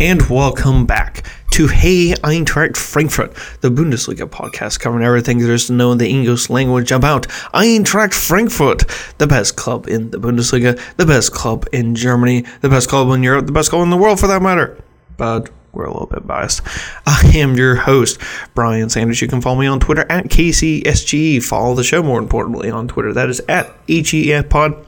and welcome back to Hey Eintracht Frankfurt, the Bundesliga podcast covering everything there is to know in the English language about Eintracht Frankfurt, the best club in the Bundesliga, the best club in Germany, the best club in Europe, the best club in the world for that matter. But we're a little bit biased. I am your host, Brian Sanders. You can follow me on Twitter at KCSGE. Follow the show, more importantly, on Twitter. That is at HEFPod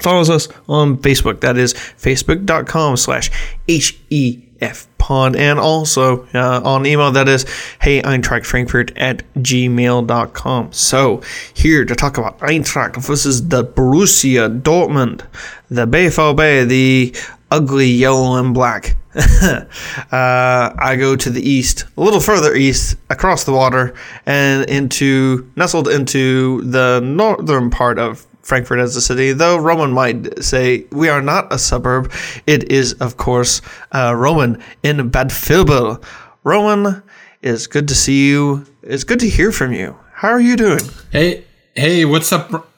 follows us on Facebook. That is facebook.com slash HEF pod. And also uh, on email, that is hey Eintracht Frankfurt at gmail.com. So here to talk about Eintracht versus the Borussia Dortmund, the BVB, the ugly yellow and black. uh, I go to the east, a little further east, across the water, and into nestled into the northern part of Frankfurt as a city, though Roman might say we are not a suburb. It is, of course, uh, Roman in Bad Vilbel. Roman, it's good to see you. It's good to hear from you. How are you doing? Hey, hey, what's up?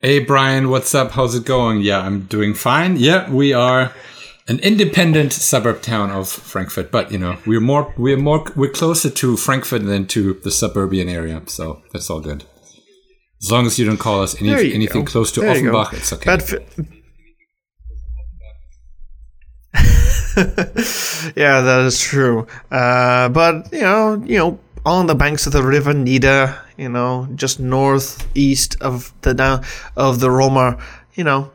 Hey, Brian, what's up? How's it going? Yeah, I'm doing fine. Yeah, we are an independent suburb town of Frankfurt, but you know, we're more, we're more, we're closer to Frankfurt than to the suburban area, so that's all good. As long as you don't call us any, anything go. close to there Offenbach, it's okay. Yeah, that is true. Uh, but you know, you know, on the banks of the River Nidda, you know, just northeast of the of the Roma, you know,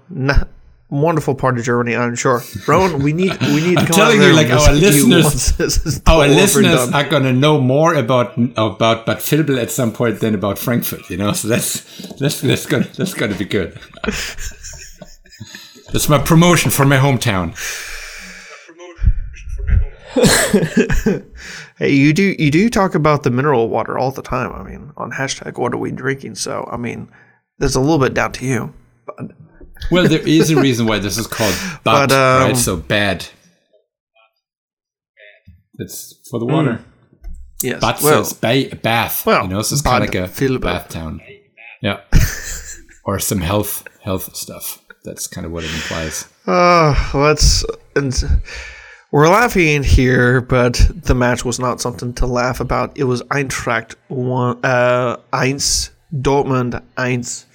wonderful part of Germany, I'm sure. Roman, we need we need. I'm telling you, like our listeners, our listeners are gonna know more about about Bad Vilbel at some point than about Frankfurt. You know, so that's that's that's gonna that's gonna be good. that's my promotion for my hometown. hey, you do you do talk about the mineral water all the time. I mean, on hashtag What are we drinking? So, I mean, there's a little bit down to you. But well, there is a reason why this is called but, but um, right? So bad. It's for the water. Mm, yes. But well, says ba- bath. Well, you know, this is kind of like a bath town. Yeah. or some health health stuff. That's kind of what it implies. Uh, let's. And we're laughing here, but the match was not something to laugh about. It was Eintracht one, uh, Eins, Dortmund Eins.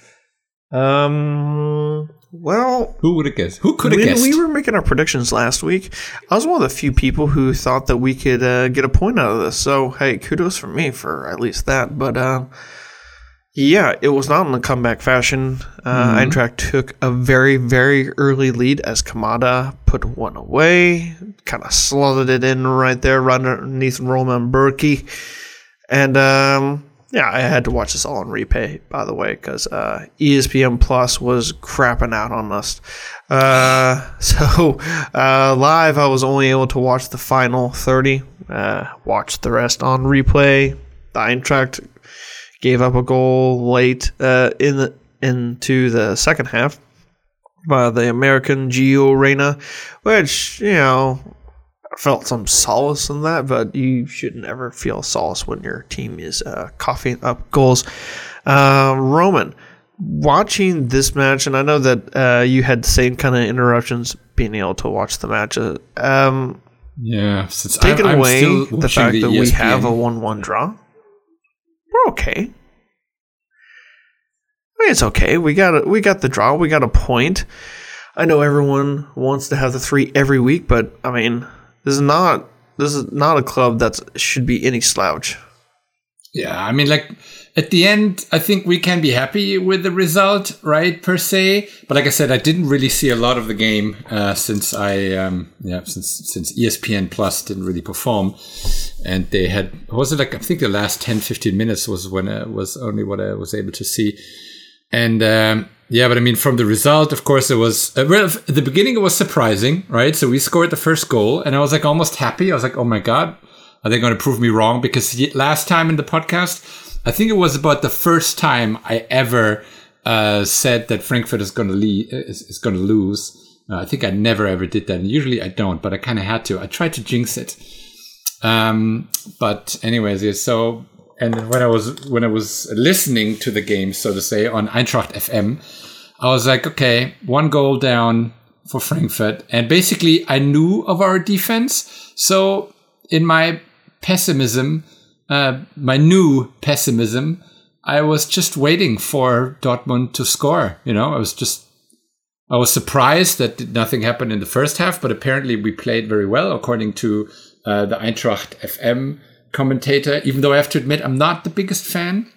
Um, well, who would have guessed? Who could have guessed? We were making our predictions last week. I was one of the few people who thought that we could uh, get a point out of this. So, hey, kudos for me for at least that. But uh, yeah, it was not in a comeback fashion. Uh, mm-hmm. Eintracht took a very, very early lead as Kamada put one away, kind of slotted it in right there, right underneath Roman Bürki. And um, yeah, I had to watch this all on replay, by the way, because uh, ESPN Plus was crapping out on us. Uh, so uh, live, I was only able to watch the final 30, uh, watch the rest on replay. The Eintracht gave up a goal late uh, in the, into the second half by the American Gio Reyna, which, you know, felt some solace in that, but you should never feel solace when your team is uh, coughing up goals. Uh, Roman, watching this match, and I know that uh, you had the same kind of interruptions being able to watch the match. Uh, um, yeah, since taking I'm, away I'm the fact the that we have a one-one draw, we're okay. I mean, it's okay. We got a, we got the draw. We got a point. I know everyone wants to have the three every week, but I mean, this is not this is not a club that should be any slouch. Yeah, I mean, like at the end, I think we can be happy with the result, right, per se. But like I said, I didn't really see a lot of the game uh, since I, um, yeah, since since ESPN Plus didn't really perform, and they had was it like I think the last 10, 15 minutes was when uh, was only what I was able to see, and um, yeah, but I mean, from the result, of course, it was uh, at the beginning. It was surprising, right? So we scored the first goal, and I was like almost happy. I was like, "Oh my god, are they going to prove me wrong?" Because last time in the podcast, I think it was about the first time I ever uh, said that Frankfurt is going to lead, is, is going to lose. Uh, I think I never ever did that, and usually I don't, but I kind of had to. I tried to jinx it. Um, but anyways, yeah, so and when I was when I was listening to the game, so to say, on Eintracht FM, I was like, okay, one goal down, for Frankfurt. And basically, I knew of our defense. So, in my pessimism, uh, my new pessimism, I was just waiting for Dortmund to score. You know, I was just, I was surprised that nothing happened in the first half, but apparently we played very well, according to uh, the Eintracht FM commentator. Even though I have to admit, I'm not the biggest fan.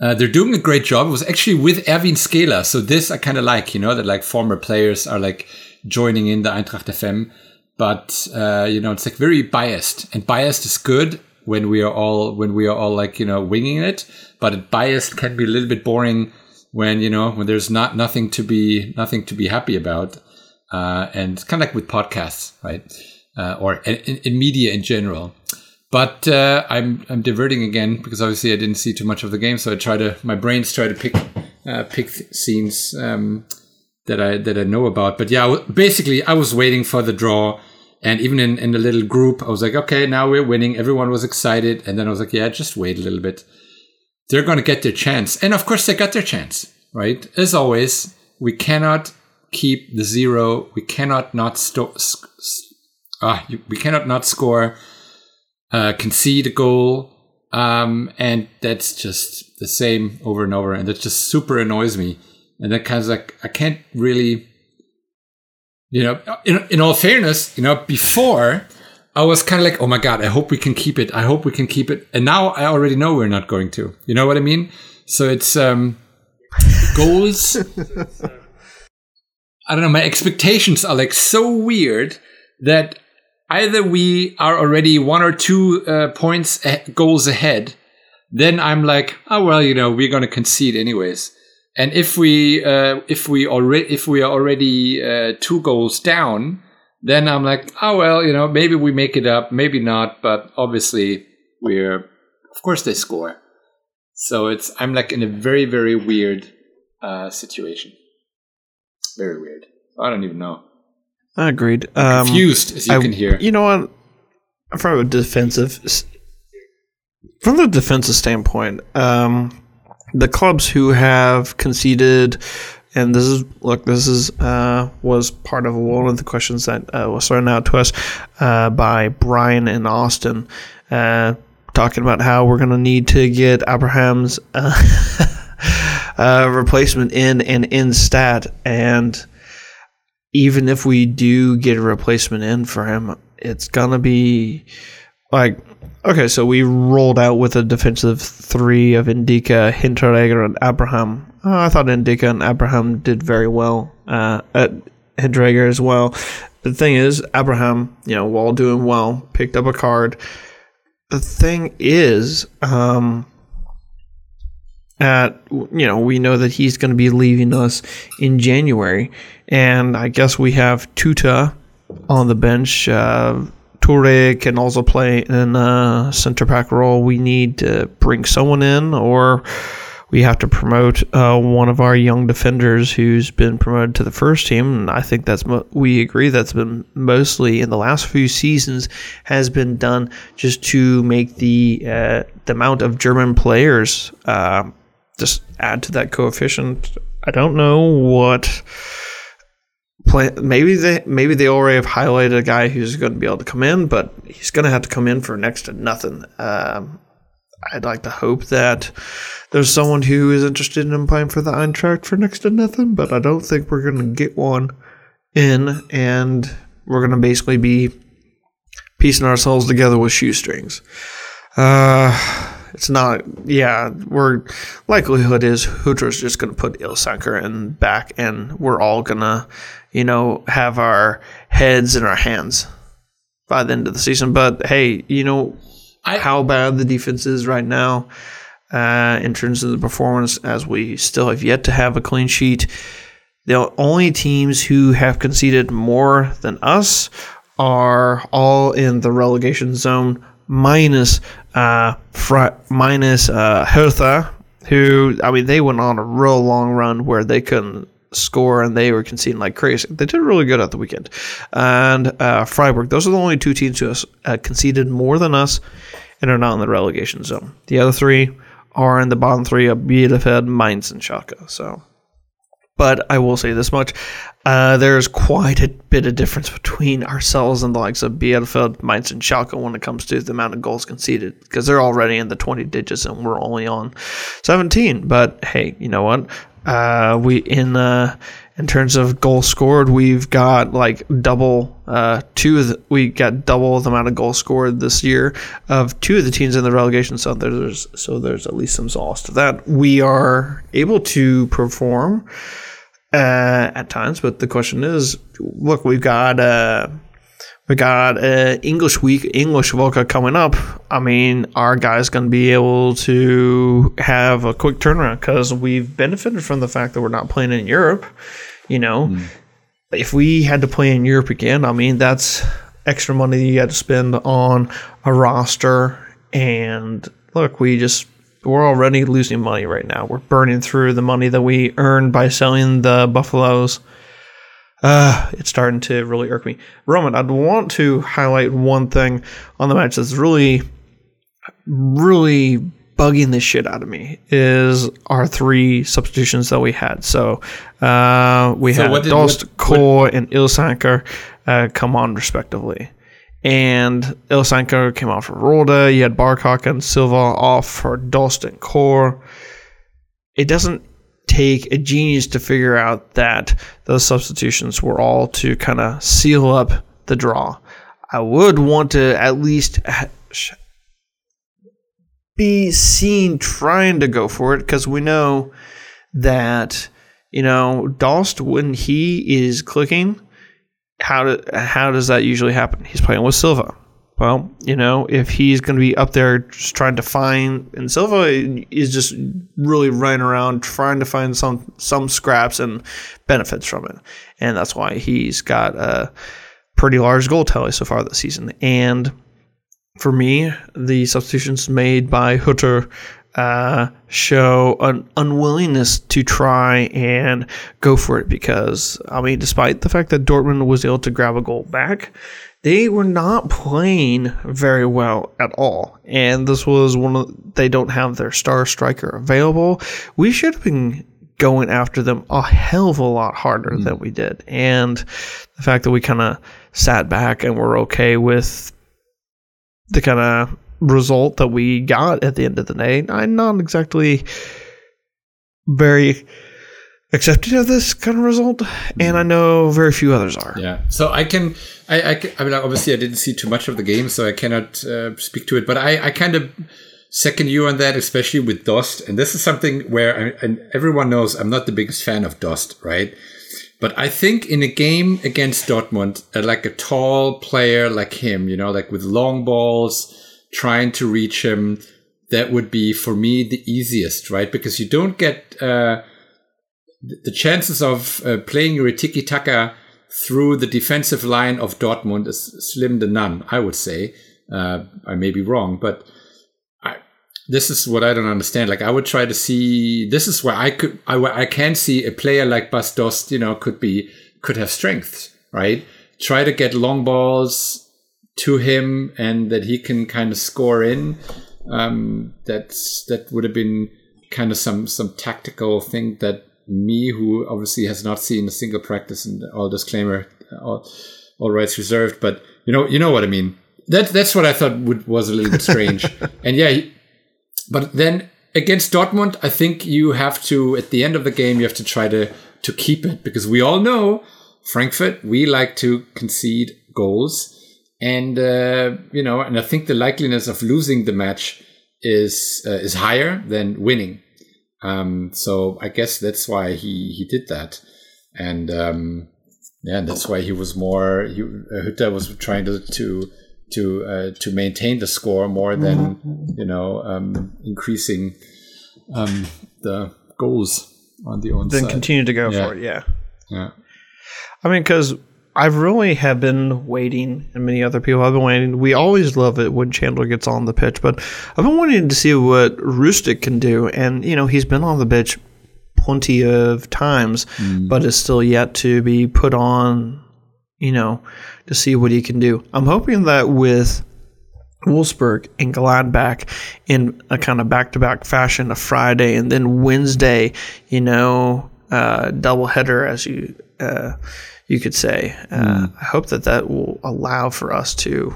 Uh, they're doing a great job. It was actually with Erwin Skeler. So this I kind of like, you know, that like former players are like joining in the Eintracht FM. But, uh, you know, it's like very biased and biased is good when we are all, when we are all like, you know, winging it. But biased can be a little bit boring when, you know, when there's not nothing to be, nothing to be happy about. Uh, and it's kind of like with podcasts, right? Uh, or in, in media in general. But uh, I'm I'm diverting again because obviously I didn't see too much of the game, so I try to my brains try to pick uh, pick scenes um, that I that I know about. But yeah, basically I was waiting for the draw, and even in in the little group, I was like, okay, now we're winning. Everyone was excited, and then I was like, yeah, just wait a little bit. They're going to get their chance, and of course they got their chance, right? As always, we cannot keep the zero. We cannot not sto- ah, we cannot not score uh, concede a goal. Um, and that's just the same over and over. And that just super annoys me. And that kind of like, I can't really, you know, in, in all fairness, you know, before I was kind of like, oh my God, I hope we can keep it. I hope we can keep it. And now I already know we're not going to. You know what I mean? So it's, um, goals. I don't know. My expectations are like so weird that either we are already one or two uh, points goals ahead, then I'm like, oh well, you know, we're going to concede anyways. And if we uh, if we already if we are already uh, two goals down, then I'm like, oh well, you know, maybe we make it up, maybe not, but obviously we're of course they score. So it's I'm like in a very very weird uh, situation. Very weird. I don't even know. Agreed. Um, confused, as you I, can hear. You know what? From a defensive, from the defensive standpoint, um, the clubs who have conceded, and this is look, this is uh, was part of one of the questions that uh, was thrown out to us uh, by Brian and Austin, uh, talking about how we're going to need to get Abraham's uh, uh, replacement in and in stat and even if we do get a replacement in for him, it's gonna be like okay. So we rolled out with a defensive three of Ndicka, Hinteregger, and Abraham. Oh, I thought Ndicka and Abraham did very well uh, at Hinteregger as well. The thing is, Abraham, you know, while doing well, picked up a card. The thing is, um, at you know we know that he's going to be leaving us in January, and I guess we have Tuta on the bench. Uh, Toure can also play in a center back role. We need to bring someone in, or we have to promote uh, one of our young defenders who's been promoted to the first team. And I think that's mo- we agree that's been mostly in the last few seasons has been done just to make the uh, the amount of German players uh, just add to that coefficient. I don't know what play. Maybe they maybe they already have highlighted a guy who's going to be able to come in, but he's going to have to come in for next to nothing. Um, I'd like to hope that there's someone who is interested in playing for the Eintracht for next to nothing, but I don't think we're going to get one in, and we're going to basically be piecing ourselves together with shoestrings. Uh, it's not. Yeah, we're likelihood is Hütter's just going to put Ilsanker in back, and we're all gonna, you know, have our heads in our hands by the end of the season. But hey, you know I, how bad the defense is right now uh, in terms of the performance, as we still have yet to have a clean sheet. The only teams who have conceded more than us are all in the relegation zone minus uh, Fr- minus uh, Hertha, who I mean they went on a real long run where they couldn't score and they were conceding like crazy. They did really good at the weekend, and uh, Freiburg. Those are the only two teams who have uh, conceded more than us and are not in the relegation zone. The other three are in the bottom three of Bielefeld, Mainz, and Schalke. So, But I will say this much: uh, there's quite a bit of difference between ourselves and the likes of Bielefeld, Mainz, and Schalke when it comes to the amount of goals conceded because they're already in the 20 digits and we're only on 17. But hey, you know what? Uh, we in uh, in terms of goals scored, we've got like double uh, two. The, we got double the amount of goals scored this year of two of the teams in the relegation. So there's so there's at least some solace to that. We are able to perform uh, at times, but the question is, look, we've got. Uh, we got uh, English week, English Volca coming up. I mean, our guys going to be able to have a quick turnaround because we've benefited from the fact that we're not playing in Europe. You know, mm. if we had to play in Europe again, I mean, that's extra money you had to spend on a roster. And look, we just we're already losing money right now. We're burning through the money that we earned by selling the Buffaloes uh, it's starting to really irk me. Roman, I'd want to highlight one thing on the match that's really, really bugging the shit out of me is our three substitutions that we had. So uh, we so had Dost, Kohr, and Ilsanker uh, come on respectively. And Ilsanker came off for Rode. You had Barkok and Silva off for and Kohr. It doesn't take a genius to figure out that those substitutions were all to kind of seal up the draw. I would want to at least be seen trying to go for it because we know that you know Dost when he is clicking, how do, how does that usually happen? He's playing with Silva. Well, you know, if he's going to be up there just trying to find, and Silva is just really running around trying to find some some scraps and benefits from it, and that's why he's got a pretty large goal tally so far this season. And for me, the substitutions made by Hütter uh, show an unwillingness to try and go for it because, I mean, despite the fact that Dortmund was able to grab a goal back, they were not playing very well at all. And this was one of they don't have their star striker available. We should have been going after them a hell of a lot harder mm. than we did. And the fact that we kind of sat back and were okay with the kind of result that we got at the end of the day, I'm not exactly very accepting of this kind of result, and I know very few others are. Yeah, so I can, I, I, I mean, obviously, I didn't see too much of the game, so I cannot uh, speak to it. But I, I kind of second you on that, especially with Dost, And this is something where, I, and everyone knows, I'm not the biggest fan of Dost, right? But I think in a game against Dortmund, uh, like a tall player like him, you know, like with long balls, trying to reach him, that would be for me the easiest, right? Because you don't get. Uh, the chances of uh, playing your tiki taka through the defensive line of Dortmund is slim to none, I would say. Uh, I may be wrong, but I, this is what I don't understand. Like I would try to see. This is where I could. I, I can see a player like Bas Dost, you know, could be could have strengths, right? Try to get long balls to him, and that he can kind of score in. Um, that's that would have been kind of some some tactical thing that me, who obviously has not seen a single practice, and all disclaimer, all, all rights reserved. But you know, you know what I mean. That that's what I thought would, was a little bit strange. and yeah, but then against Dortmund, I think you have to at the end of the game you have to try to to keep it because we all know Frankfurt we like to concede goals, and uh, you know, and I think the likeliness of losing the match is uh, is higher than winning. Um, so I guess that's why he he did that, and um, yeah, that's why he was more. He, uh, Hütter was trying to to to uh, to maintain the score more than mm-hmm. you know um, increasing um, the goals on the own side. then side. continue to go yeah. for it. Yeah, yeah. I mean, because I really have been waiting, and many other people have been waiting. We always love it when Chandler gets on the pitch, but I've been wanting to see what Hrustic can do. And, you know, he's been on the pitch plenty of times, mm. but is still yet to be put on, you know, to see what he can do. I'm hoping that with Wolfsburg and Gladbach in a kind of back to back fashion, a Friday and then Wednesday, you know, uh, double header, as you uh, you could say. Uh, I hope that that will allow for us to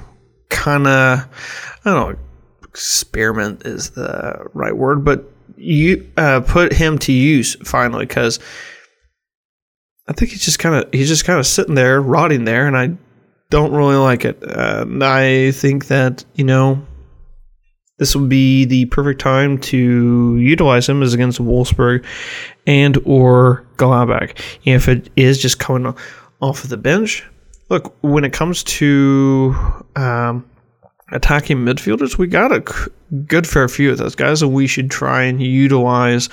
kind of, I don't know, experiment is the right word, but you uh, put him to use finally because I think he's just kind of he's just kind of sitting there, rotting there, and I don't really like it. Uh, I think that you know this would be the perfect time to utilize him as against Wolfsburg and or Gladbach. If it is just coming off of the bench, look when it comes to um, attacking midfielders, we got a good fair few of those guys, and we should try and utilize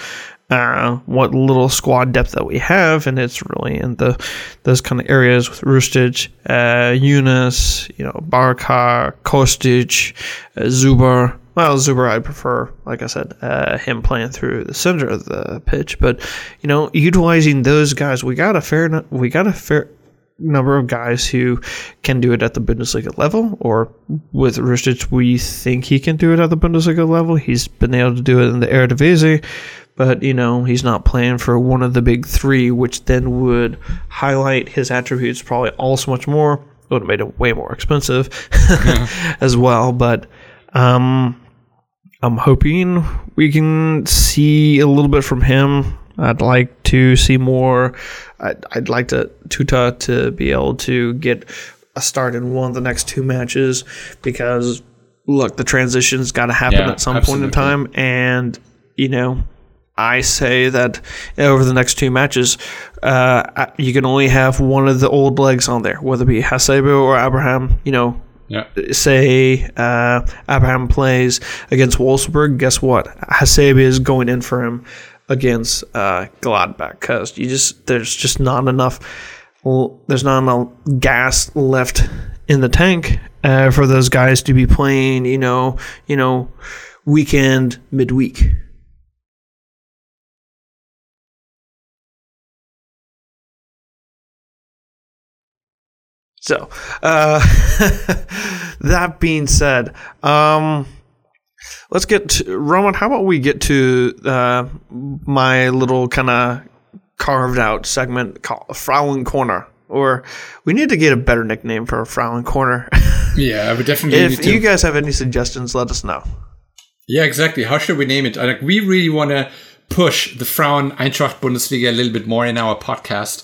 uh, what little squad depth that we have, and it's really in the those kind of areas with Hrustic, uh, Younes, you know, Barca, Kostic, uh, Zuber. Well, Zuber, I prefer, like I said, uh, him playing through the center of the pitch. But you know, utilizing those guys, we got a fair, we got a fair number of guys who can do it at the Bundesliga level, or with Hrustic, we think he can do it at the Bundesliga level. He's been able to do it in the Eredivisie, but you know he's not playing for one of the big three, which then would highlight his attributes probably all so much more. It would have made it way more expensive as well, but. Um, I'm hoping we can see a little bit from him. I'd like to see more. I'd, I'd like to Tuta to be able to get a start in one of the next two matches because look, the transition's got to happen Yeah, at some point in time, and you know. I say that over the next two matches, uh, you can only have one of the old legs on there, whether it be Hasebe or Abraham. You know, Yeah. say uh, Abraham plays against Wolfsburg, guess what? Hasebe is going in for him against uh, Gladbach because you just there's just not enough there's not enough gas left in the tank uh, for those guys to be playing. You know, you know, weekend midweek. So, uh, that being said, um, let's get to Roman. How about we get to uh, my little kind of carved out segment called Frauen Corner? Or we need to get a better nickname for Frauen Corner. Yeah, I would definitely need if to. you guys have any suggestions, let us know. Yeah, exactly. How should we name it? Like, we really want to push the Frauen Eintracht Bundesliga a little bit more in our podcast,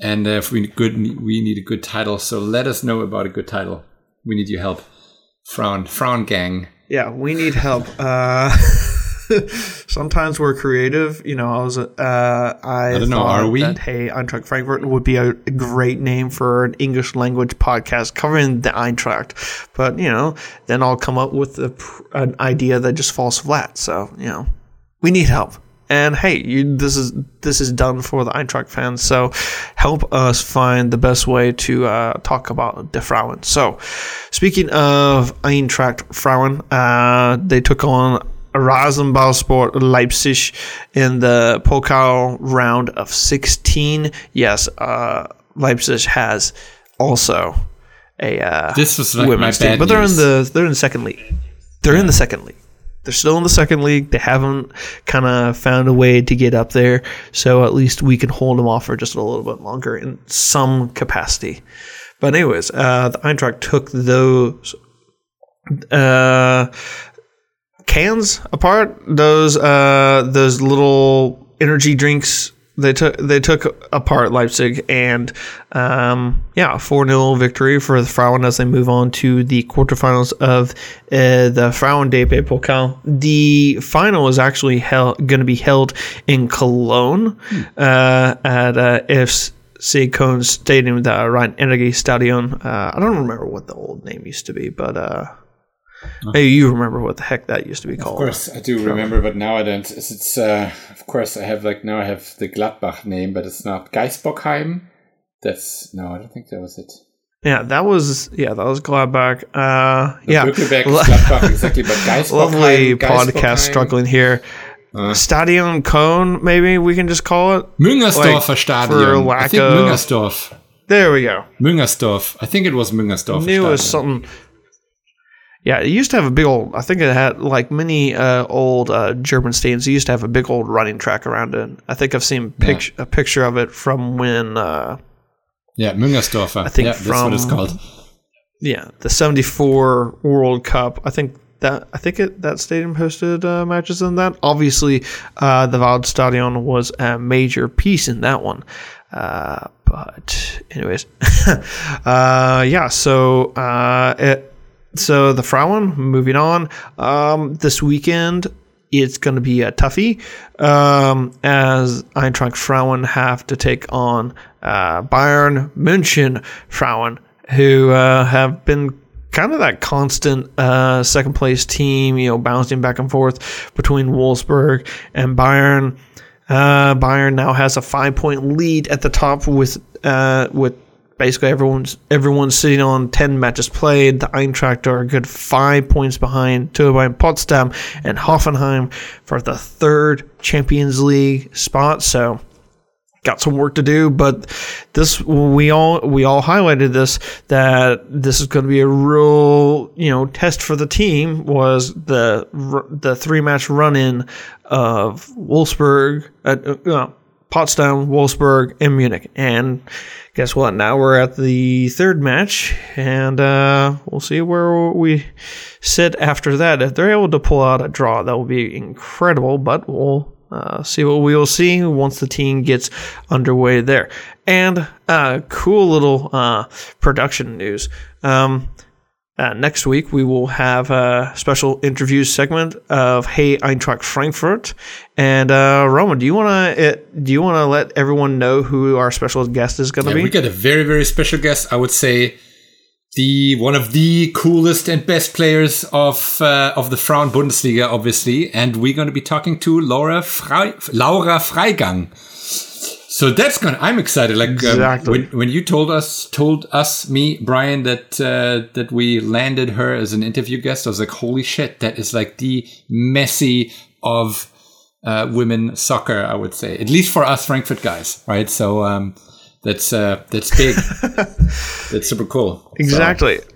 and if we need good, we need a good title. So let us know about a good title. We need your help, Frown, Frauen Gang. Yeah, we need help. Uh, sometimes we're creative. You know, I was uh, I, don't know, are we? That, hey, Eintracht Frankfurt would be a, a great name for an English language podcast covering the Eintracht. But you know, then I'll come up with a, an idea that just falls flat. So you know, we need help. And hey, you, this is this is done for the Eintracht fans. So help us find the best way to uh, talk about the Frauen. So speaking of Eintracht Frauen, uh, they took on Rasenballsport Leipzig in the Pokal round of 16. Yes, uh, Leipzig has also a uh, This was like my women's team, but they're news. in the they're in the second league. They're in the second league. They're still in the second league. They haven't kind of found a way to get up there, so at least we can hold them off for just a little bit longer in some capacity. But anyways, uh, the Eintracht took those uh, cans apart. Those uh, those little energy drinks they took they took apart Leipzig and um, yeah, four 0 victory for the Frauen as they move on to the quarterfinals of uh, the Frauen DP Pokal. The final is actually going to be held in Cologne uh, at uh, FC Köln Stadium, the Rhein Energie Stadion. Uh, I don't remember what the old name used to be, but uh, maybe you remember what the heck that used to be called. Of course, I do remember, but now I don't. It's, it's uh, of course I have like now I have the Gladbach name, but it's not Geisbockheim. That's no, I don't think that was it. Yeah, that was yeah, that was Gladbach. Uh, yeah, Bökelberg Gladbach exactly, but Geisbockheim. lovely podcast struggling here. Uh. Stadion Cone, maybe we can just call it. Müngersdorfer for Stadion. lack I think of- Müngersdorf. There we go. Müngersdorf. I think it was Müngersdorf. Knew it was something. Yeah, it used to have a big old. I think it had like many uh, old uh, German stadiums. It used to have a big old running track around it. I think I've seen pic- a picture of it from when. Uh, yeah, Müngersdorfer. I think yeah, from, that's what it's called. Yeah, the '74 World Cup. I think that I think it, that stadium hosted uh, matches in that. Obviously, uh, the Waldstadion was a major piece in that one. Uh, but anyways, uh, yeah. So uh, it, so the Frauen moving on. Um, this weekend it's going to be a toughie um, as Eintracht Frauen have to take on uh, Bayern München Frauen, who uh, have been kind of that constant uh, second place team, you know, bouncing back and forth between Wolfsburg and Bayern. Uh, Bayern now has a five point lead at the top with uh, with basically everyone's everyone's sitting on 10 matches played. The Eintracht are a good five points behind Turbine Potsdam and Hoffenheim for the third Champions League spot. So got some work to do, but this we all we all highlighted this that this is going to be a real you know test for the team was the the three match run in of Wolfsburg, uh, uh, Potsdam, Wolfsburg, and Munich, and guess what? Now we're at the third match, and uh, we'll see where we sit after that. If they're able to pull out a draw, that will be incredible. But we'll uh, see what we will see once the team gets underway there. And uh, cool little uh, production news. Um, uh, next week, we will have a special interview segment of Hey Eintracht Frankfurt. And uh, Roman, do you want to do you want to let everyone know who our special guest is going to yeah, be? We got a very very special guest. I would say the one of the coolest and best players of uh, of the Frauen Bundesliga, obviously. And we're going to be talking to Laura Fre- Laura Freigang. So that's gonna. I'm excited. Like um, exactly. um, when, when you told us, told us, me, Brian, that uh, that we landed her as an interview guest, I was like, holy shit, that is like the Messi of uh, women soccer. I would say, at least for us Frankfurt guys, right? So um, that's uh, that's big. that's super cool. Exactly. So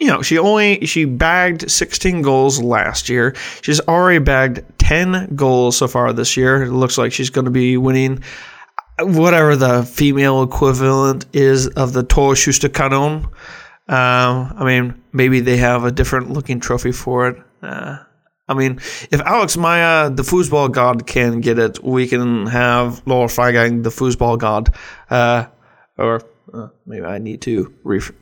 you know, she only she bagged 16 goals last year. She's already bagged 10 goals so far this year. It looks like she's going to be winning whatever the female equivalent is of the Torschützenkanon. Um, I mean, maybe they have a different looking trophy for it. Uh, I mean, if Alex Meier, the foosball god, can get it, we can have Laura Freigang, the foosball god. Uh, or uh, maybe I need to ref-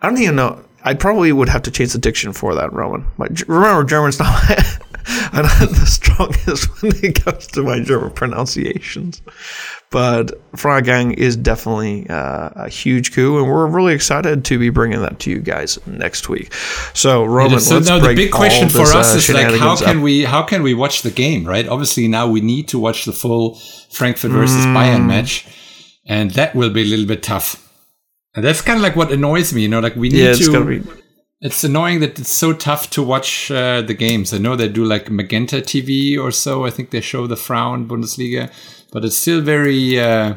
I don't even know. I probably would have to change the diction for that, Roman. My, remember, German's not I'm not the strongest when it comes to my German pronunciations. But Freigang is definitely uh, a huge coup, and we're really excited to be bringing that to you guys next week. So, Roman, so let's now the big question this, for us uh, is like, how can up. we how can we watch the game, right? Obviously, now we need to watch the full Frankfurt versus Mm. Bayern match, and that will be a little bit tough. And that's kind of like what annoys me, you know, like we need Yeah, to. It's annoying that it's so tough to watch uh, the games. I know they do like Magenta TV or so. I think they show the Frauen Bundesliga, but it's still very. Uh...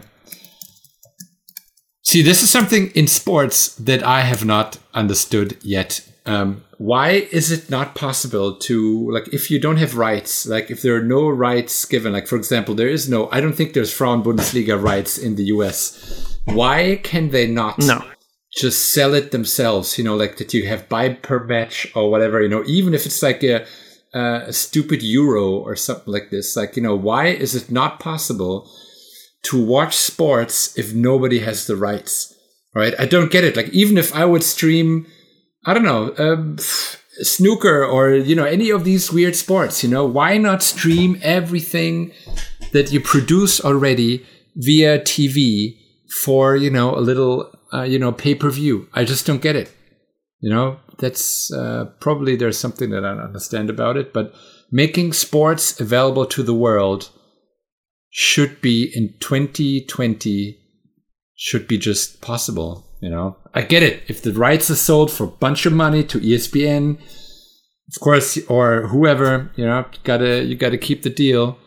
See, this is something in sports that I have not understood yet. Um, why is it not possible to like if you don't have rights, like if there are no rights given, like for example, there is no. I don't think there's Frauen Bundesliga rights in the U.S. Why can they not? No. Just sell it themselves, you know, like that you have buy per match or whatever, you know, even if it's like a, a stupid euro or something like this. Like, you know, why is it not possible to watch sports if nobody has the rights? Right? I don't get it. Like, even if I would stream, I don't know, um, snooker or, you know, any of these weird sports, you know, why not stream everything that you produce already via TV for, you know, a little uh, you know, pay per view. I just don't get it. You know, that's uh, probably there's something that I don't understand about it, but making sports available to the world should be in 2020 should be just possible. You know, I get it. If the rights are sold for a bunch of money to ESPN, of course, or whoever, you know, gotta you gotta keep the deal.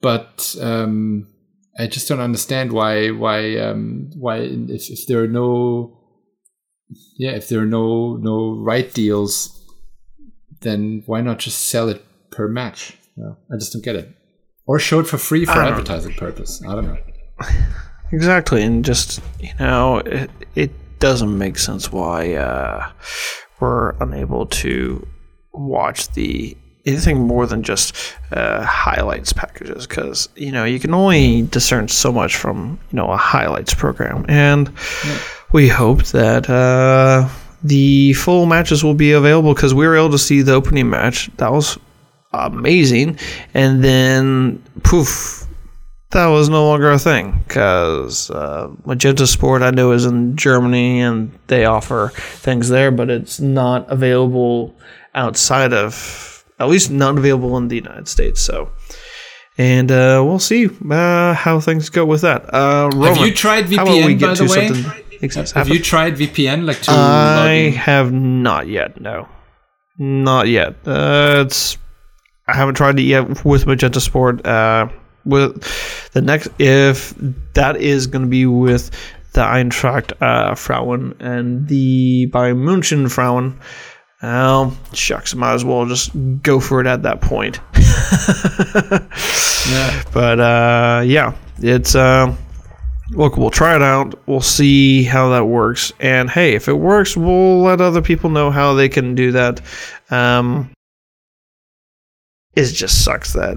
But um, I just don't understand why why um, why if, if there are no yeah if there are no no right deals then why not just sell it per match? No, I just don't get it. Or show it for free for advertising purpose. I don't know. Exactly, and just you know, it, it doesn't make sense why uh, we're unable to watch the anything more than just uh, highlights packages because you know you can only discern so much from you know a highlights program, and yeah. we hope that. Uh, the full matches will be available because we were able to see the opening match. That was amazing. And then, poof, that was no longer a thing because uh, Magenta Sport I know is in Germany and they offer things there, but it's not available outside of, at least not available in the United States. So, and uh, we'll see uh, how things go with that. Uh, Roman, have you tried VPN by the way? Have you tried VPN like to? I have not yet. No, not yet. Uh, it's I haven't tried it yet with Magenta Sport. Uh, with the next, if that is going to be with the Eintracht uh, Frauen and the Bayern München Frauen, well, shucks, might as well just go for it at that point. yeah. But uh, yeah, it's uh, look, we'll try it out. We'll see how that works, and hey, if it works, we'll let other people know how they can do that. Um, it just sucks that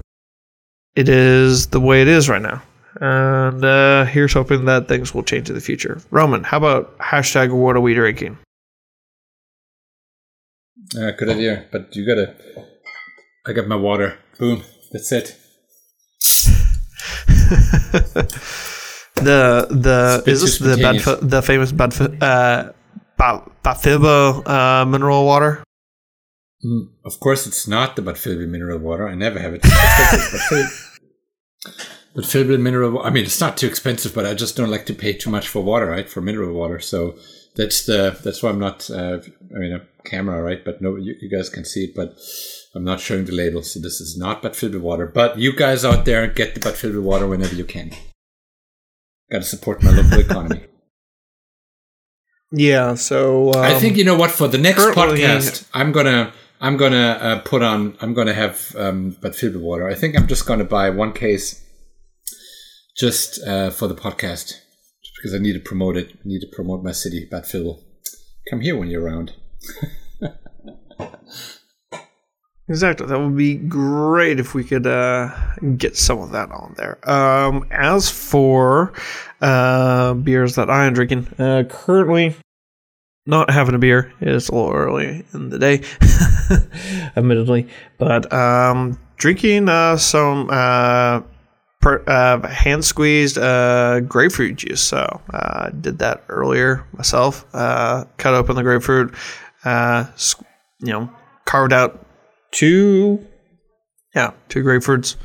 it is the way it is right now. And uh, here's hoping that things will change in the future. Roman, how about hashtag what are we drinking? Uh, good idea, but you gotta. I got my water. Boom. That's it. the the is this the bad, the famous bad uh, Bad Vilbeler uh, mineral water? Mm, of course, it's not the Bad Vilbeler mineral water. I never have it. but filled mineral. I mean, it's not too expensive, but I just don't like to pay too much for water, right? For mineral water, so that's the that's why I'm not. Uh, I mean, camera, right? But no, you, you, guys can see it, but I'm not showing the label. So this is not Bad Vilbeler water. But you guys out there, get the Bad Vilbeler water whenever you can. Got to support my local economy. Yeah, so um, I think you know what for the next podcast, I'm gonna I'm gonna uh, put on. I'm gonna have um, but filled with water. I think I'm just gonna buy one case, just uh, for the podcast, because I need to promote it. I need to promote my city, Bad Phil. Come here when you're around. exactly, that would be great if we could uh, get some of that on there. Um, as for uh, beers that I am drinking, uh, currently not having a beer. It's a little early in the day, admittedly, but um, drinking uh, some uh, uh, hand squeezed grapefruit juice. So I did that earlier myself. Cut open the grapefruit, you know, carved out two, yeah, two grapefruits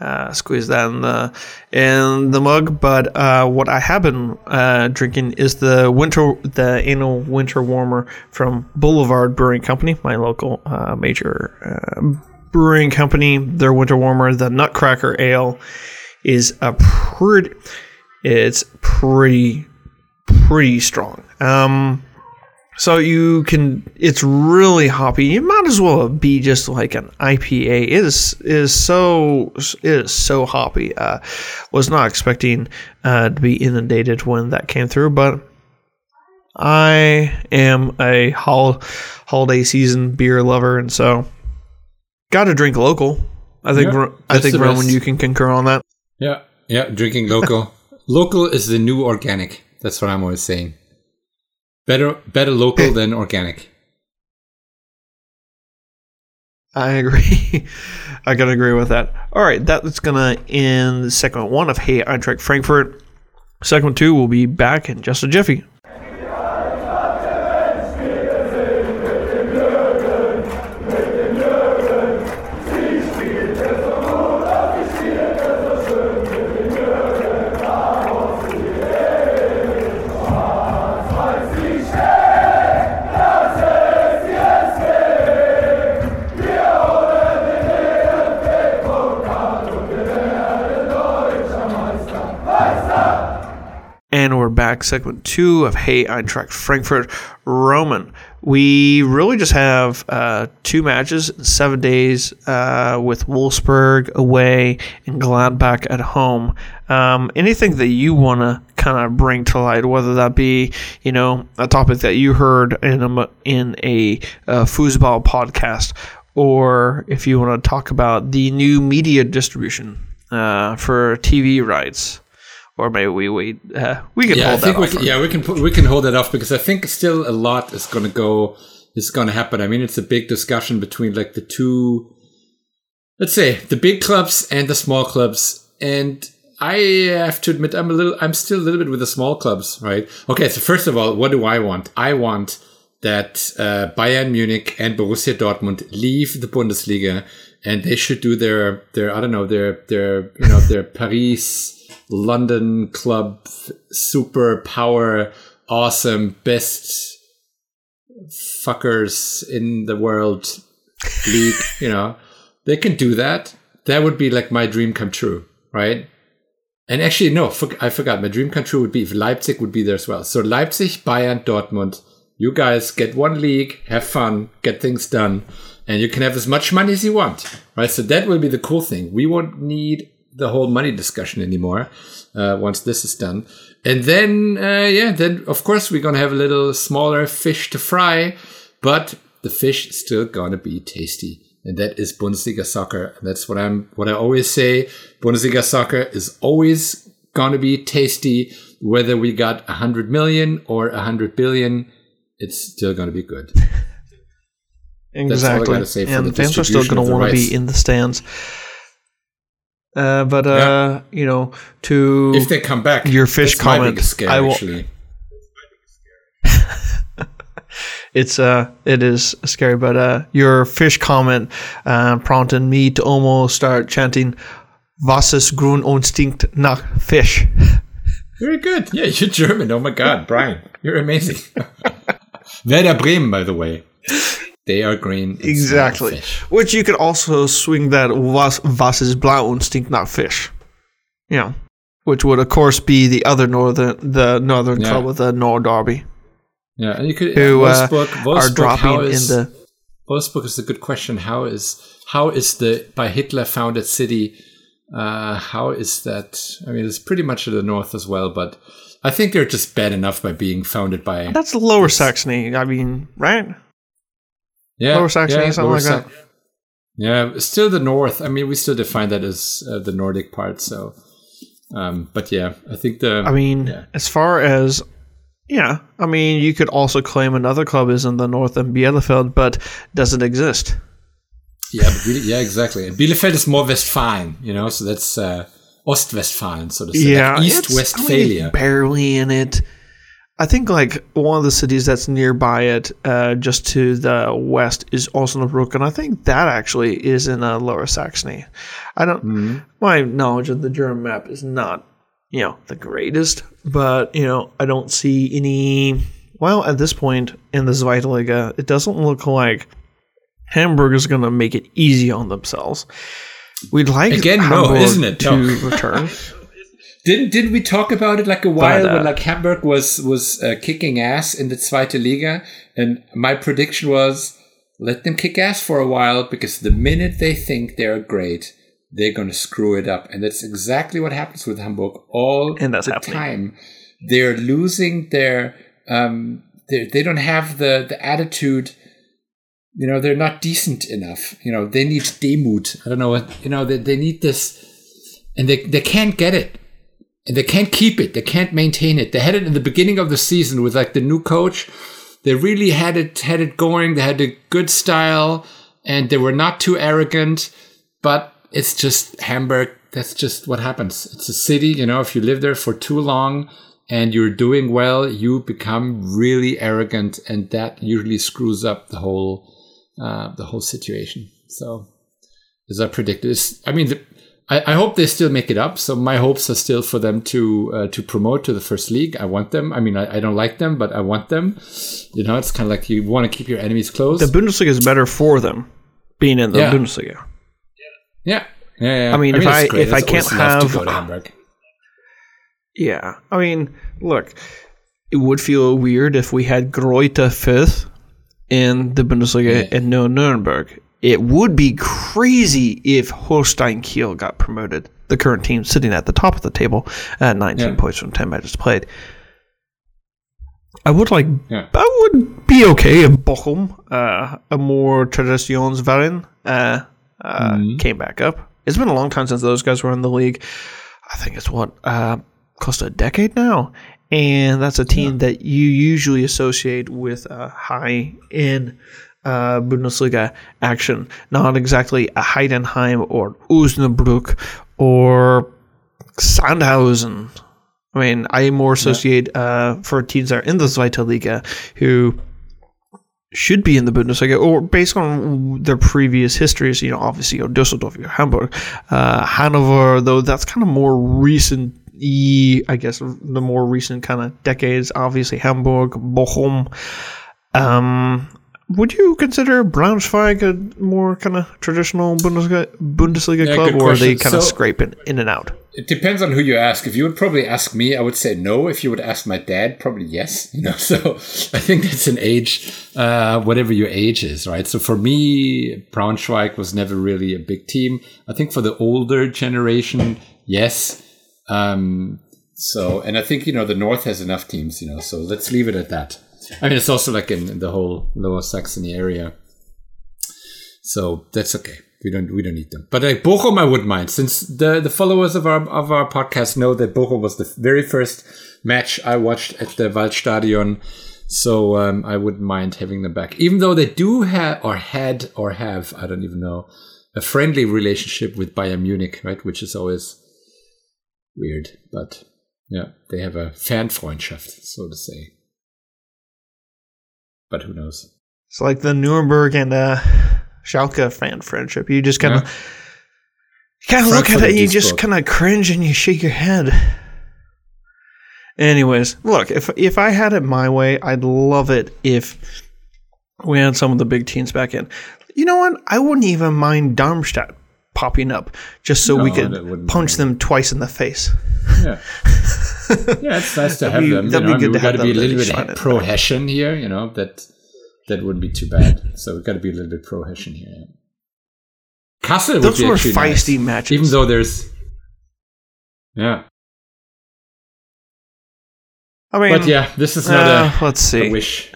uh, squeeze that in the in the mug. But uh, what I have been uh, drinking is the winter the annual winter warmer from Boulevard Brewing Company, my local uh, major uh, brewing company. Their winter warmer, the Nutcracker Ale, is a pretty. It's pretty pretty strong. Um, so you can, it's really hoppy. You might as well be just like an IPA. It is is so it is so hoppy. Uh, was not expecting uh, to be inundated when that came through, but I am a hol- holiday season beer lover, and so got to drink local. I think yeah, I think Roman, you can concur on that. Yeah, yeah, drinking local. local is the new organic. That's what I'm always saying. Better, better local than organic. I agree. I can agree with that. All right, that's gonna end the segment one of Hey I Eintracht Frankfurt. Segment two will be back in just a jiffy. Segment two of Hey Eintracht Frankfurt. Roman, we really just have uh, two matches in seven days uh, with Wolfsburg away and Gladbach at home. Um, anything that you want to kind of bring to light, whether that be you know a topic that you heard in a in a uh, foosball podcast, or if you want to talk about the new media distribution uh, for TV rights or maybe we wait. Uh, we can yeah, hold I think that we off. can, yeah, we can put, we can hold that off because I think still a lot is going to go is going to happen. I mean, it's a big discussion between like the two, let's say, the big clubs and the small clubs, and I have to admit I'm a little, I'm still a little bit with the small clubs, right? Okay, so first of all, what do I want? I want that uh, Bayern Munich and Borussia Dortmund leave the Bundesliga and they should do their their I don't know their their you know their Paris London club super power awesome best fuckers in the world league you know. They can do that. That would be like my dream come true right? And actually no I forgot. My dream come true would be if Leipzig would be there as well. So Leipzig Bayern Dortmund you guys get one league have fun get things done and you can have as much money as you want right so that will be the cool thing we won't need the whole money discussion anymore uh, once this is done. And then, uh, yeah, then of course we're gonna have a little smaller fish to fry, but the fish is still gonna be tasty, and that is Bundesliga soccer. And that's what I'm, what I always say. Bundesliga soccer is always gonna be tasty, whether we got a hundred million or a hundred billion. It's still gonna be good. Exactly. and the fans are still going to want to be in the stands. Uh, but uh, yeah. you know, to if they come back, your fish comment. Scare, I will. Actually. it's uh, it is scary, but uh, your fish comment uh, prompted me to almost start chanting, "Was ist Grundinstinkt nach Fisch." Very good. Yeah, you're German. Oh my God, Brian, you're amazing. Werder Bremen, by the way. They are green. Exactly. Which you could also swing that was, was ist blau und stinkt nach Fisch. You which would of course be the other northern, the northern yeah. club with the Nord Derby. Yeah, and you could who uh, Wolfsburg, Wolfsburg, are dropping is, in the. Wolfsburg is a good question. How is how is the by Hitler founded city? Uh, how is that? I mean, it's pretty much to the north as well, but I think they're just bad enough by being founded by. That's Lower Saxony. I mean, right? Yeah, Lower Saxony, yeah, something like Sa- that. Yeah, still the north. I mean, we still define that as uh, the Nordic part. So, um, but yeah, I think the. I mean, yeah. as far as yeah, I mean, you could also claim another club is in the north and Bielefeld, but doesn't exist. Yeah, but yeah, exactly. Bielefeld is more Westfalen, you know, so that's uh, Ostwestfalen, so to say. Yeah, like East Westphalia. I mean, barely in it. I think like one of the cities that's nearby it, uh, just to the west, is Osnabrück, and I think that actually is in uh, Lower Saxony. I don't. Mm-hmm. My knowledge of the German map is not, you know, the greatest, but you know, I don't see any. Well, at this point in the Zweitliga, it doesn't look like Hamburg is going to make it easy on themselves. We'd like again, Hamburg no, isn't it? to no. return. Didn't didn't we talk about it like a while but, uh, when like Hamburg was was uh, kicking ass in the Zweite Liga, and my prediction was let them kick ass for a while because the minute they think they're great, they're going to screw it up, and that's exactly what happens with Hamburg all and that's the happening. time. They're losing their um, they don't have the the attitude. You know, they're not decent enough. You know, they need demut. I don't know what you know. They they need this, and they they can't get it and they can't keep it. They can't maintain it. They had it in the beginning of the season with like the new coach. They really had it had it going. They had a good style, and they were not too arrogant. But it's just Hamburg. That's just what happens. It's a city. You know, if you live there for too long and you're doing well, you become really arrogant, and that usually screws up the whole uh, the whole situation. So, as I predicted, I mean. The, I, I, hope they still make it up. So my hopes are still for them to uh, to promote to the first league. I want them. I mean, I, I don't like them, but I want them. You know, it's kind of like you want to keep your enemies close. The Bundesliga is better for them being in the yeah. Bundesliga. Yeah. Yeah, yeah. I mean, I mean if I if it's I can't have to to. Yeah, I mean, look, it would feel weird if we had Greuther Fürth in the Bundesliga Yeah. and no Nuremberg. It would be crazy if Holstein Kiel got promoted. The current team sitting at the top of the table at 19 Yeah. points from 10 matches played. I would like. Yeah. I would be okay if Bochum, uh, a more Traditionsverein, uh, uh, Mm-hmm. came back up. It's been a long time since those guys were in the league. I think it's what uh, close to a decade now, and that's a team that you usually associate with a high in uh, Bundesliga action, not exactly a Heidenheim or Osnabrück or Sandhausen. I mean, I more associate uh, for teams that are in the Zweite Liga who should be in the Bundesliga, or based on their previous histories, you know, obviously, you know, Dusseldorf, Hamburg, uh, Hanover, though that's kind of more recent. I guess the more recent kind of decades, obviously Hamburg, Bochum. Um, would you consider Braunschweig a more kind of traditional Bundesliga, Bundesliga Yeah, club, or are they kind of So- scraping in and out? It depends on who you ask. If you would probably ask me, I would say no. If you would ask my dad, probably yes. You know, so I think that's an age, uh, whatever your age is, right? So for me, Braunschweig was never really a big team. I think for the older generation, yes. Um, so, and I think you know the North has enough teams, you know. So let's leave it at that. I mean, it's also like in, the whole Lower Saxony area. So that's okay. We don't we don't need them. But like Bochum, I wouldn't mind since the the followers of our of our podcast know that Bochum was the very first match I watched at the Waldstadion. So um, I wouldn't mind having them back, even though they do have or had or have I don't even know a friendly relationship with Bayern Munich, right? Which is always weird, but yeah, they have a Fanfreundschaft, so to say. But who knows? It's like the Nuremberg and uh, Schalke fan friendship. You just kind of Yeah. kind of look at it and you just kind of cringe and you shake your head. Anyways, look, if if I had it my way, I'd love it if we had some of the big teams back in. You know what? I wouldn't even mind Darmstadt popping up just so we could punch them twice in the face. Yeah. yeah, it's nice to have be- them. You know, we got to be a little bit it. pro Hessian here. You know that that wouldn't be too bad. So we've got to be a little bit pro Hessian here. Yeah. Kassel Those would be were feisty nice, matches. even though there's yeah. I mean, But yeah, this is not uh, a, let's see. wish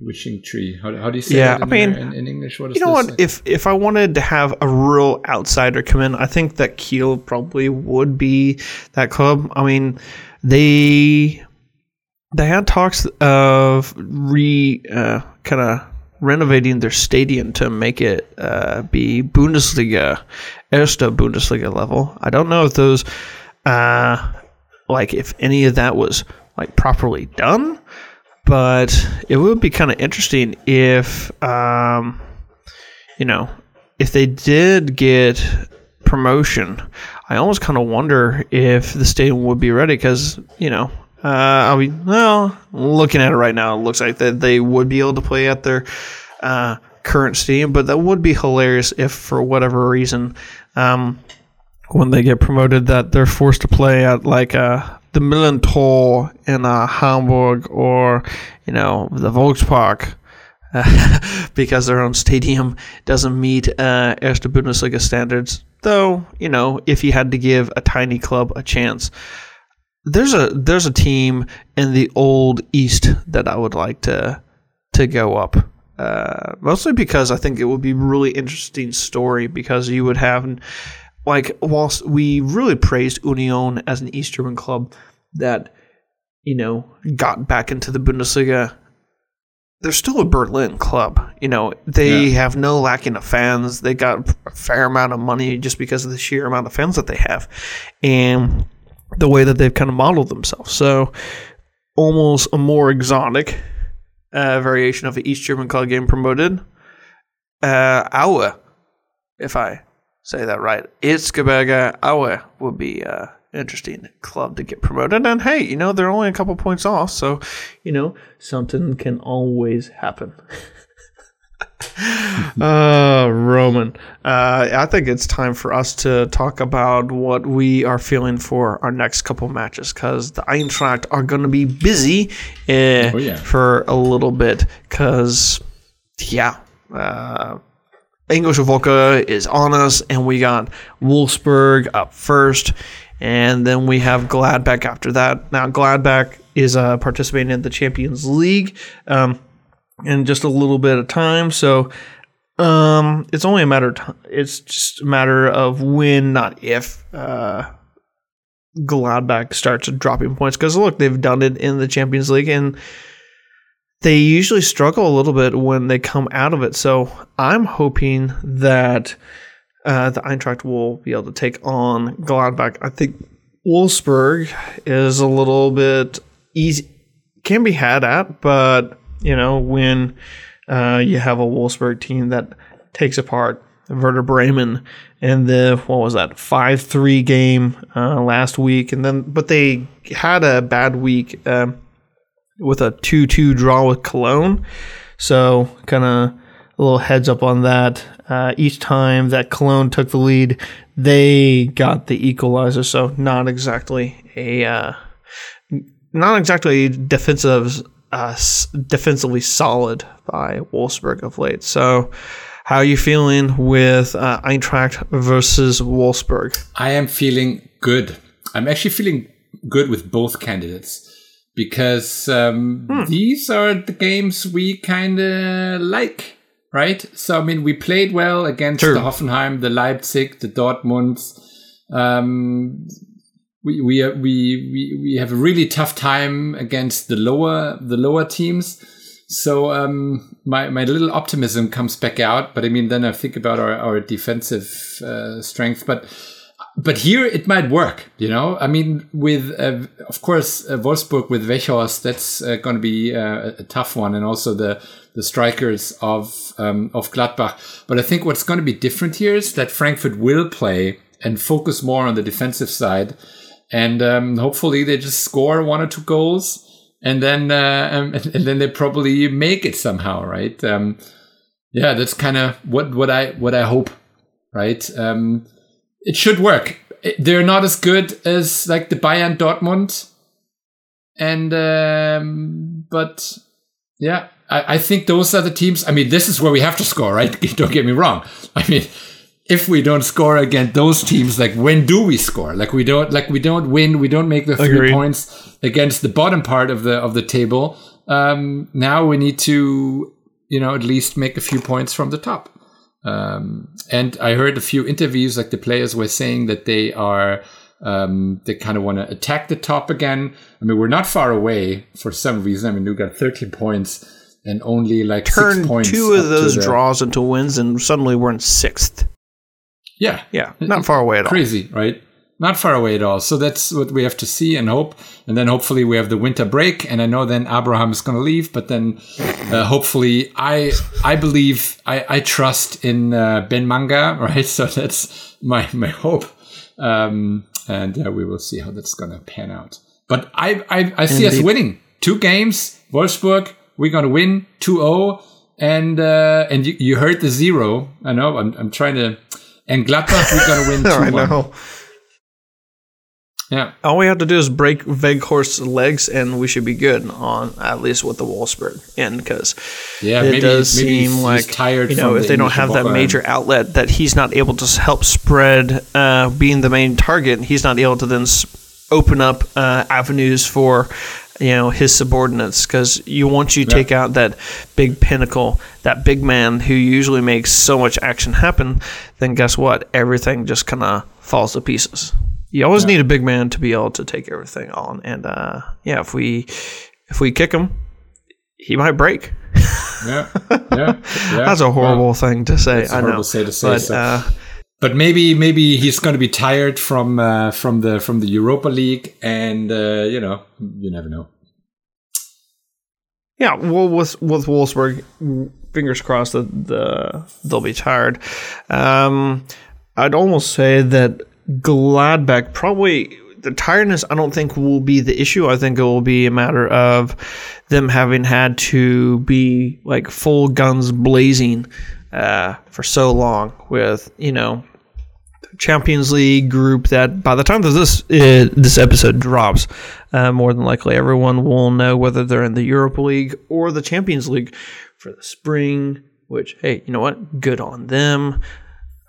wishing tree. How, how do you say Yeah, that I in, mean, in, in English? What is You know what? If if I wanted to have a real outsider come in, I think that Kiel probably would be that club. I mean, they they had talks of re uh, kind of renovating their stadium to make it uh, be Bundesliga, Erste Bundesliga level. I don't know if those, uh, like, if any of that was like properly done but it would be kind of interesting if um, you know if they did get promotion. I almost kind of wonder if the stadium would be ready because you know uh, i mean well looking at it right now it looks like that they would be able to play at their uh, current stadium but that would be hilarious if for whatever reason um, when they get promoted that they're forced to play at like uh, the Millerntor in uh, Hamburg or you know the Volkspark because their own stadium doesn't meet uh, Erste Bundesliga standards. Though you know if you had to give a tiny club a chance, there's a there's a team in the old East that I would like to to go up. Uh, mostly because I think it would be really interesting story because you would have like whilst we really praised Union as an East German club that you know got back into the Bundesliga, they're still a Berlin club. You know they Yeah. have no lacking of fans. They got a fair amount of money just because of the sheer amount of fans that they have, and the way that they've kind of modeled themselves. So almost a more exotic uh, variation of an East German club getting promoted. Uh, Aue, if I say that right. Erzgebirge Aue would be uh interesting club to get promoted. And hey, you know, they're only a couple points off, so you know, something can always happen. uh, Roman. Uh, I think it's time for us to talk about what we are feeling for our next couple matches because the Eintracht are going to be busy uh, Oh, yeah. for a little bit because, yeah, uh, English Volca is on us, and we got Wolfsburg up first, and then we have Gladbach after that. Now, Gladbach is uh, participating in the Champions League. Um, in just a little bit of time. So um, it's only a matter of time. It's just a matter of when, not if, uh, Gladbach starts dropping points. Because look, they've done it in the Champions League, and they usually struggle a little bit when they come out of it. So I'm hoping that uh, the Eintracht will be able to take on Gladbach. I think Wolfsburg is a little bit easy, can be had at, but you know, when uh, you have a Wolfsburg team that takes apart Werder Bremen in the what was that five three game uh, last week, and then but they had a bad week um, with a two two draw with Cologne, so kind of a little heads up on that. Uh, each time that Cologne took the lead, they got the equalizer, so not exactly a uh, not exactly defensive uh, defensively solid by Wolfsburg of late. So, how are you feeling with uh, Eintracht versus Wolfsburg? I am feeling good. I'm actually feeling good with both candidates because um, these are the games we kind of like, right? So, I mean, we played well against True. the Hoffenheim, the Leipzig, the Dortmunds. Um, we we, uh, we we we have a really tough time against the lower the lower teams. So um, my my little optimism comes back out. But I mean, then I think about our our defensive uh, strength. But but here it might work. You know, I mean, with uh, of course uh, Wolfsburg with Weghorst, that's uh, going to be uh, a tough one, and also the the strikers of um, of Gladbach. But I think what's going to be different here is that Frankfurt will play and focus more on the defensive side, and um, hopefully they just score one or two goals. And then, uh, um, and then they probably make it somehow, right? Um, yeah, that's kind of what what I what I hope, right? It should work. They're not as good as like the Bayern Dortmund, and um, but yeah, I, I think those are the teams. I mean, this is where we have to score, right? Don't get me wrong. I mean, if we don't score against those teams, like when do we score? Like we don't, like we don't win. We don't make the three Agreed. points against the bottom part of the of the table. Um, now we need to, you know, at least make a few points from the top. Um, and I heard a few interviews, like the players were saying that they are, um, they kind of want to attack the top again. I mean, we're not far away for some reason. I mean, we got 13 points and only like six Turn two of those the- draws into wins, and suddenly we're in sixth. Yeah. Yeah, not far away at all. Crazy, right? Not far away at all. So that's what we have to see and hope. And then hopefully we have the winter break. And I know then Abraham is going to leave, but then uh, hopefully I I believe I, I trust in uh, Ben Manga, right? So that's my my hope. Um, and yeah, we will see how that's going to pan out. But I I, I see us winning two games. Wolfsburg, we're going to win 2-0. And uh, and you, you heard the zero. I know. I'm I'm trying to. And Gladbach, we're going to win 2-1. I know. Yeah. All we have to do is break Weghorst's legs, and we should be good on at least with the Wolfsburg end because Yeah, it maybe, does maybe seem like tired you know if the they don't have that major outlet that he's not able to help spread uh, being the main target he's not able to then open up uh, avenues for you know his subordinates because you once you take out that big pinnacle that big man who usually makes so much action happen then guess what? Everything just kind of falls to pieces you always need a big man to be able to take everything on and uh, yeah if we if we kick him he might break Yeah, yeah, yeah. that's a horrible Well, thing to say. I horrible know. say to say, but so- uh, but maybe maybe he's going to be tired from uh, from the from the Europa League, and uh, you know, you never know. yeah, well, with with Wolfsburg, fingers crossed that the they'll be tired. Um, I'd almost say that Gladbach probably the tiredness, I don't think will be the issue. I think it will be a matter of them having had to be like full guns blazing uh, for so long with you know Champions League group that by the time that this uh, this episode drops, uh, more than likely everyone will know whether they're in the Europa League or the Champions League for the spring. Which hey, you know what? Good on them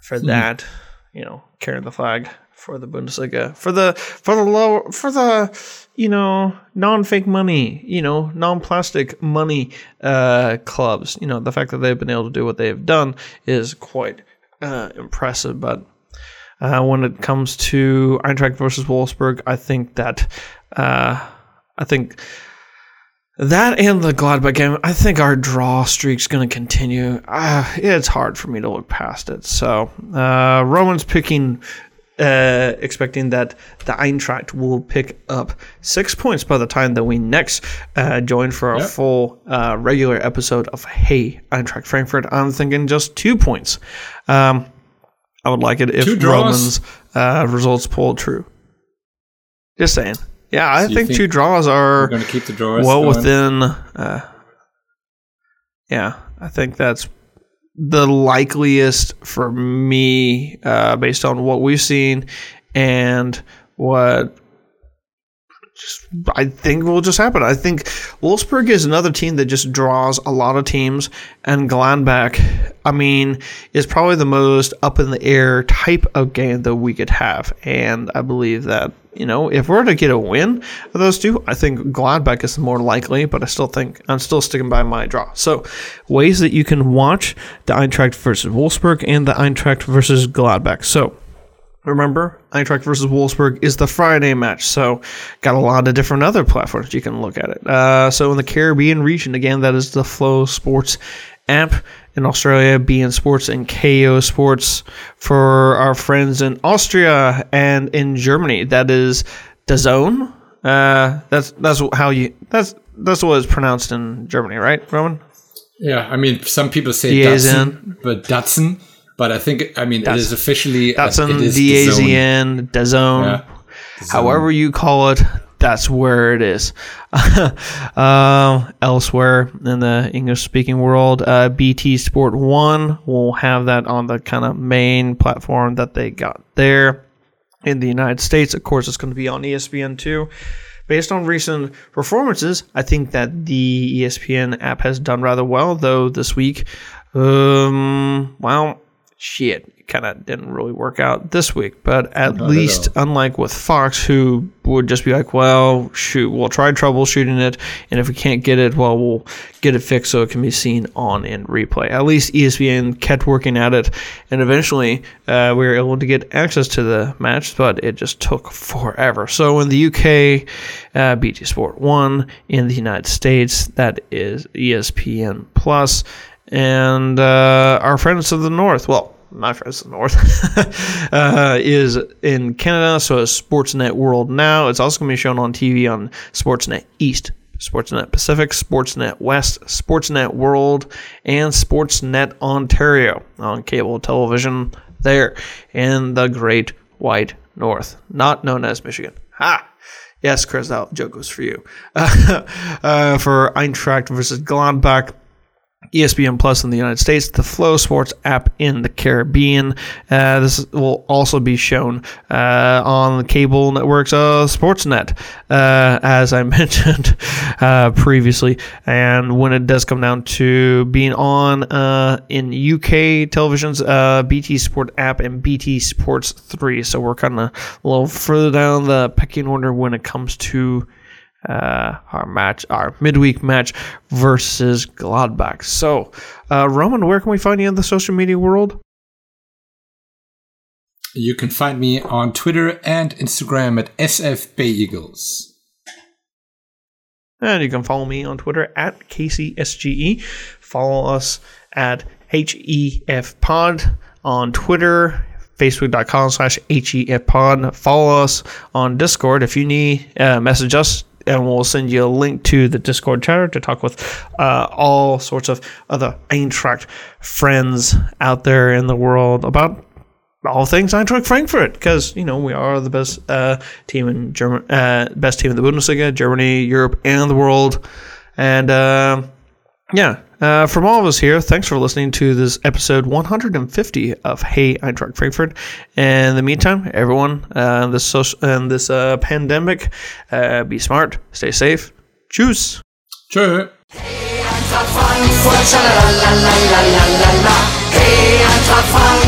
for mm. You know, carrying the flag for the Bundesliga for the for the low for the you know non-fake money you know non-plastic money uh, clubs. You know the fact that they've been able to do what they've done is quite uh, impressive but uh, when it comes to Eintracht versus Wolfsburg I think that uh, I think that and the Gladbach game, I think our draw streak's going to continue. Uh, it's hard for me to look past it. So, uh, Roman's picking uh, expecting that the Eintracht will pick up six points by the time that we next uh, join for a yep. full uh, regular episode of Hey Eintracht Frankfurt. I'm thinking just two points. Um, I would like it if Roman's uh, results pull true. Just saying. Yeah, I so think, think, two draws are going to keep the draws well going? within. Uh, yeah, I think that's the likeliest for me, uh, based on what we've seen and what just, I think will just happen. I think Wolfsburg is another team that just draws a lot of teams, and Gladbach, I mean, is probably the most up in the air type of game that we could have. And I believe that, you know, if we're to get a win of those two, I think Gladbach is more likely, but I still think I'm still sticking by my draw. So, ways that you can watch the Eintracht versus Wolfsburg and the Eintracht versus Gladbach. So, Remember, Eintracht versus Wolfsburg is the Friday match, so got a lot of different other platforms you can look at it. Uh, so in the Caribbean region, again, that is the Flow Sports app in Australia, beIN Sports and KO Sports for our friends in Austria and in Germany. That is DAZN. Uh, that's that's how you that's that's what it's pronounced in Germany, right, Roman? Yeah, I mean, some people say Datsun, but Datsun but I think I mean that's, it is officially that's an DAZN, DAZN, yeah. however you call it. That's where it is. uh, elsewhere in the English-speaking world, uh, BT Sport One will have that on the kind of main platform that they got there. In the United States, of course, it's going to be on ESPN two based on recent performances, I think that the ESPN app has done rather well, though this week, um, well, shit, kind of didn't really work out this week. But at Not least, at unlike with Fox, who would just be like, well, shoot, we'll try troubleshooting it. And if we can't get it, well, we'll get it fixed so it can be seen on in replay. At least ESPN kept working at it. And eventually, uh, we were able to get access to the match, but it just took forever. So in the UK, uh, BT Sport 1. In the United States, that is ESPN Plus and uh, our friends to the north, well, my friends in the north, uh, is in Canada. So it's Sportsnet World now. It's also going to be shown on TV on Sportsnet East, Sportsnet Pacific, Sportsnet West, Sportsnet World, and Sportsnet Ontario on cable television there in the Great White North, not known as Michigan. Ha! Yes, Chris, that joke was for you. uh, for Eintracht versus Gladbach ESPN Plus in the United States, the Flow Sports app in the Caribbean. Uh, this will also be shown uh, on the cable networks of Sportsnet, uh, as I mentioned uh, previously. And when it does come down to being on uh, in UK televisions, BT Sport app and BT Sports 3. So we're kind of a little further down the pecking order when it comes to uh, our match, our midweek match versus Gladbach. So, uh, Roman, where can we find you in the social media world? You can find me on Twitter and Instagram at SFBeagles. And you can follow me on Twitter at KCSGE. Follow us at HEFPod on Twitter, facebook.com slash HEFPod. Follow us on Discord. If you need, uh, message us and we'll send you a link to the Discord chatter to talk with uh, all sorts of other Eintracht friends out there in the world about all things Eintracht Frankfurt because you know we are the best uh, team in German, uh, best team in the Bundesliga, Germany, Europe, and the world. And uh, yeah, uh, from all of us here, thanks for listening to this episode 150 of Hey Eintracht Frankfurt. And in the meantime, everyone, uh, this social and this uh, pandemic, uh, be smart, stay safe. Tschüss. Tschö. Eintracht Frankfurt, schalalalalalala. Hey, Eintracht Frankfurt.